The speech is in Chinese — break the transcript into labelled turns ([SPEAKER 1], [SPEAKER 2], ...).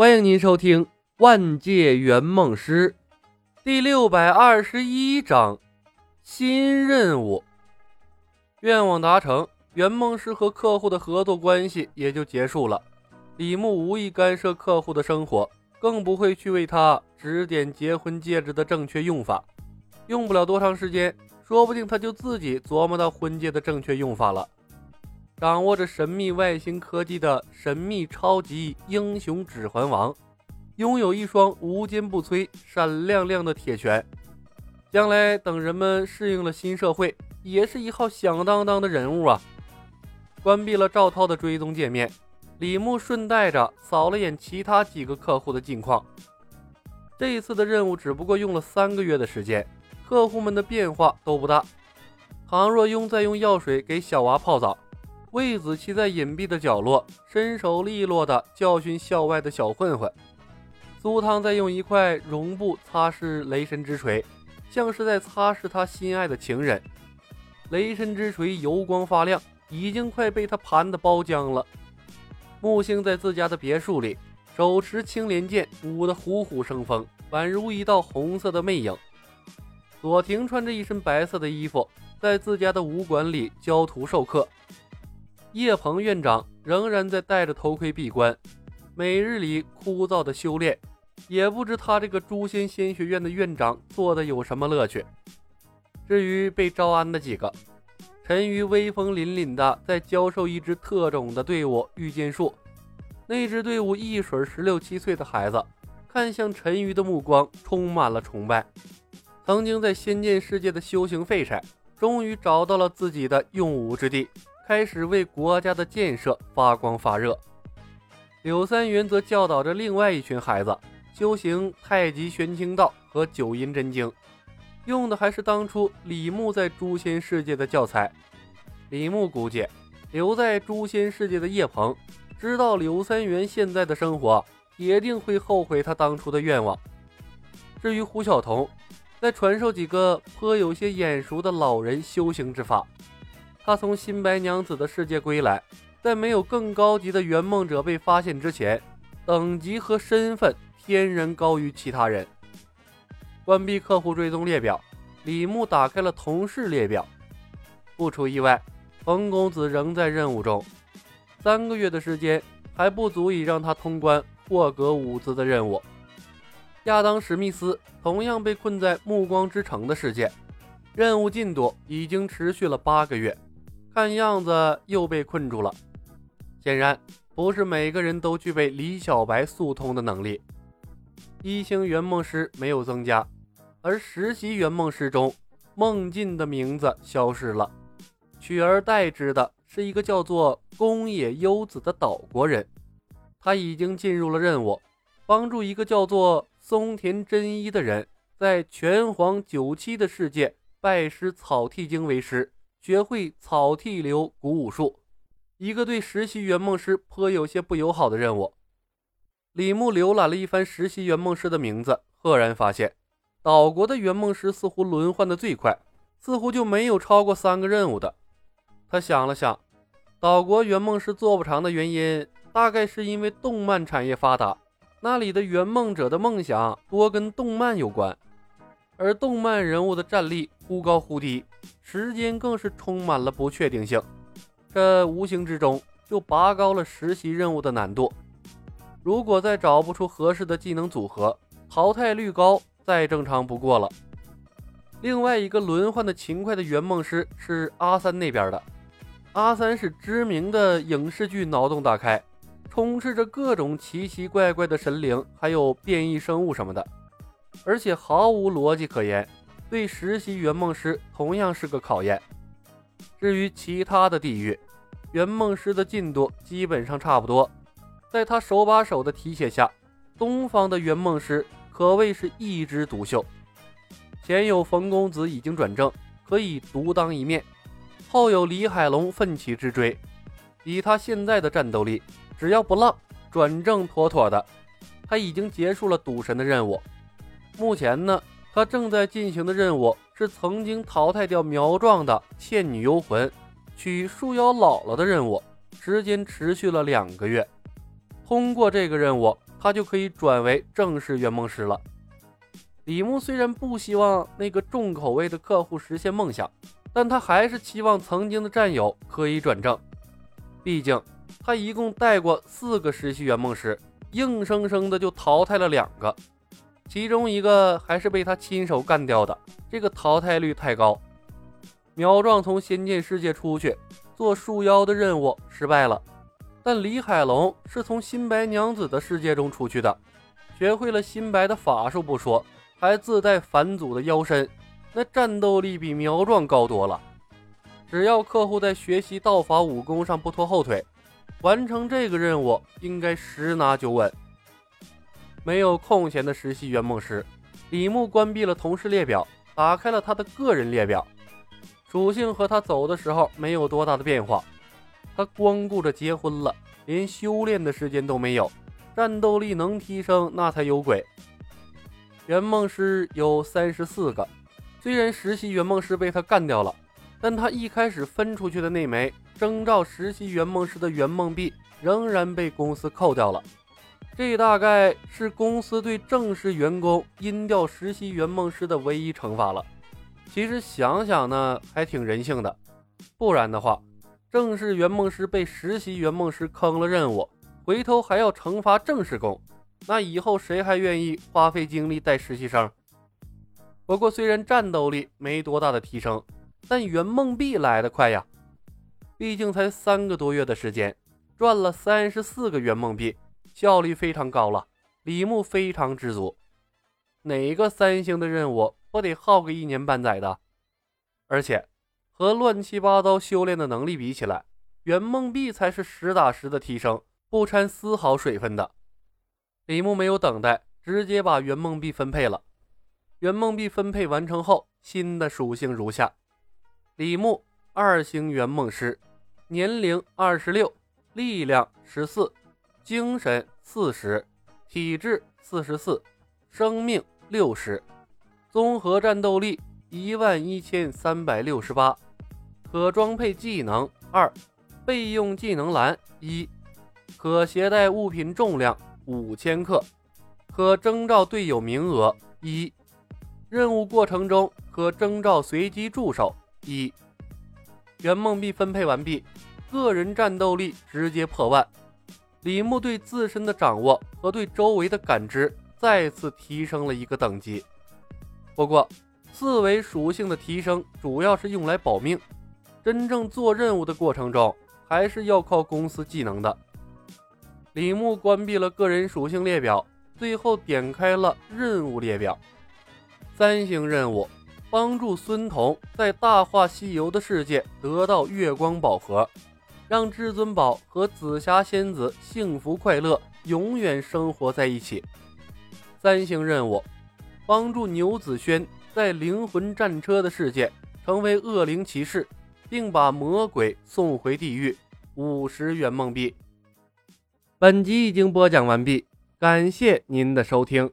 [SPEAKER 1] 欢迎您收听《万界圆梦师》第六百二十一章新任务。愿望达成，圆梦师和客户的合作关系也就结束了。李牧无意干涉客户的生活，更不会去为他指点结婚戒指的正确用法。用不了多长时间，说不定他就自己琢磨到婚戒的正确用法了。掌握着神秘外星科技的神秘超级英雄指环王，拥有一双无坚不摧、闪亮亮的铁拳。将来等人们适应了新社会，也是一号响当当的人物啊！关闭了赵涛的追踪界面，李牧顺带着扫了眼其他几个客户的近况。这一次的任务只不过用了三个月的时间，客户们的变化都不大。唐若庸在用药水给小娃泡澡。魏子期在隐蔽的角落，身手利落地教训校外的小混混。苏汤在用一块绒布擦拭雷神之锤，像是在擦拭他心爱的情人。雷神之锤油光发亮，已经快被他盘得包浆了。木星在自家的别墅里，手持青莲剑，舞得虎虎生风，宛如一道红色的魅影。左庭穿着一身白色的衣服，在自家的武馆里教徒授课。叶鹏院长仍然在戴着头盔闭关，每日里枯燥的修炼，也不知他这个诛仙仙学院的院长做的有什么乐趣。至于被招安的几个，陈鱼威风凛凛的在教授一支特种的队伍御剑术，那支队伍一水十六七岁的孩子，看向陈鱼的目光充满了崇拜。曾经在仙剑世界的修行废柴，终于找到了自己的用武之地。开始为国家的建设发光发热。柳三元则教导着另外一群孩子修行太极玄清道和九阴真经，用的还是当初李牧在诛仙世界的教材。李牧估计，留在诛仙世界的叶鹏知道柳三元现在的生活，铁定会后悔他当初的愿望。至于胡晓彤，再传授几个颇有些眼熟的老人修行之法。他从新白娘子的世界归来，在没有更高级的圆梦者被发现之前，等级和身份天然高于其他人。关闭客户追踪列表，李牧打开了同事列表。不出意外，冯公子仍在任务中。三个月的时间还不足以让他通关霍格伍兹的任务。亚当·史密斯同样被困在暮光之城的世界，任务进度已经持续了八个月。看样子又被困住了。显然，不是每个人都具备李小白速通的能力。一星圆梦师没有增加，而实习圆梦师中，梦境的名字消失了，取而代之的是一个叫做宫野优子的岛国人。他已经进入了任务，帮助一个叫做松田真一的人，在拳皇九七的世界拜师草剃精为师。学会草剃流鼓舞术，一个对实习圆梦师颇有些不友好的任务。李牧浏览了一番实习圆梦师的名字，赫然发现岛国的圆梦师似乎轮换的最快，似乎就没有超过三个任务的。他想了想，岛国圆梦师做不长的原因，大概是因为动漫产业发达，那里的圆梦者的梦想多跟动漫有关。而动漫人物的战力忽高忽低，时间更是充满了不确定性，这无形之中就拔高了实习任务的难度。如果再找不出合适的技能组合，淘汰率高再正常不过了。另外一个轮换的勤快的圆梦师是阿三那边的，阿三是知名的影视剧脑洞大开，充斥着各种奇奇怪怪的神灵，还有变异生物什么的。而且毫无逻辑可言，对实习圆梦师同样是个考验。至于其他的地域，圆梦师的进度基本上差不多。在他手把手的提携下，东方的圆梦师可谓是一枝独秀。前有冯公子已经转正，可以独当一面；后有李海龙奋起直追，以他现在的战斗力，只要不浪，转正妥妥的。他已经结束了赌神的任务。目前呢，他正在进行的任务是曾经淘汰掉苗壮的倩女幽魂，取树妖姥姥的任务，时间持续了两个月。通过这个任务，他就可以转为正式圆梦师了。李牧虽然不希望那个重口味的客户实现梦想，但他还是期望曾经的战友可以转正。毕竟他一共带过四个实习圆梦师，硬生生的就淘汰了两个，其中一个还是被他亲手干掉的，这个淘汰率太高。苗壮从仙剑世界出去做树妖的任务失败了，但李海龙是从新白娘子的世界中出去的，学会了新白的法术不说。还自带返祖的妖身，那战斗力比苗壮高多了。只要客户在学习道法武功上不拖后腿，完成这个任务应该十拿九稳。没有空闲的实习圆梦师，李牧关闭了同事列表，打开了他的个人列表。属性和他走的时候没有多大的变化，他光顾着结婚了，连修炼的时间都没有。战斗力能提升，那才有鬼。圆梦师有三十四个，虽然实习圆梦师被他干掉了，但他一开始分出去的那枚征召实习圆梦师的圆梦币仍然被公司扣掉了。这大概是公司对正式员工阴掉实习圆梦师的唯一惩罚了。其实想想呢，还挺人性的。不然的话，正式圆梦师被实习圆梦师坑了任务，回头还要惩罚正式工。那以后谁还愿意花费精力带实习生？不过虽然战斗力没多大的提升，但圆梦币来得快呀！毕竟才三个多月的时间，赚了三十四个圆梦币，效率非常高了。李牧非常知足。哪个三星的任务不得耗个一年半载的？而且和乱七八糟修炼的能力比起来，圆梦币才是实打实的提升，不掺丝毫水分的。李牧没有等待，直接把圆梦币分配了。圆梦币分配完成后，新的属性如下：李牧，二星圆梦师，年龄二十六，力量十四，精神四十，体质四十四，生命六十，综合战斗力一万一千三百六十八，可装配技能二，备用技能栏一，可携带物品重量。五千克，可征召队友名额一，任务过程中可征召随机助手一。圆梦币分配完毕，个人战斗力直接破万。李牧对自身的掌握和对周围的感知再次提升了一个等级。不过，四维属性的提升主要是用来保命，真正做任务的过程中还是要靠公司技能的。李牧关闭了个人属性列表，最后点开了任务列表。三星任务：帮助孙彤在《大话西游》的世界得到月光宝盒，让至尊宝和紫霞仙子幸福快乐，永远生活在一起。三星任务：帮助牛子轩在灵魂战车的世界成为恶灵骑士，并把魔鬼送回地狱。五十元梦币。本集已经播讲完毕，感谢您的收听。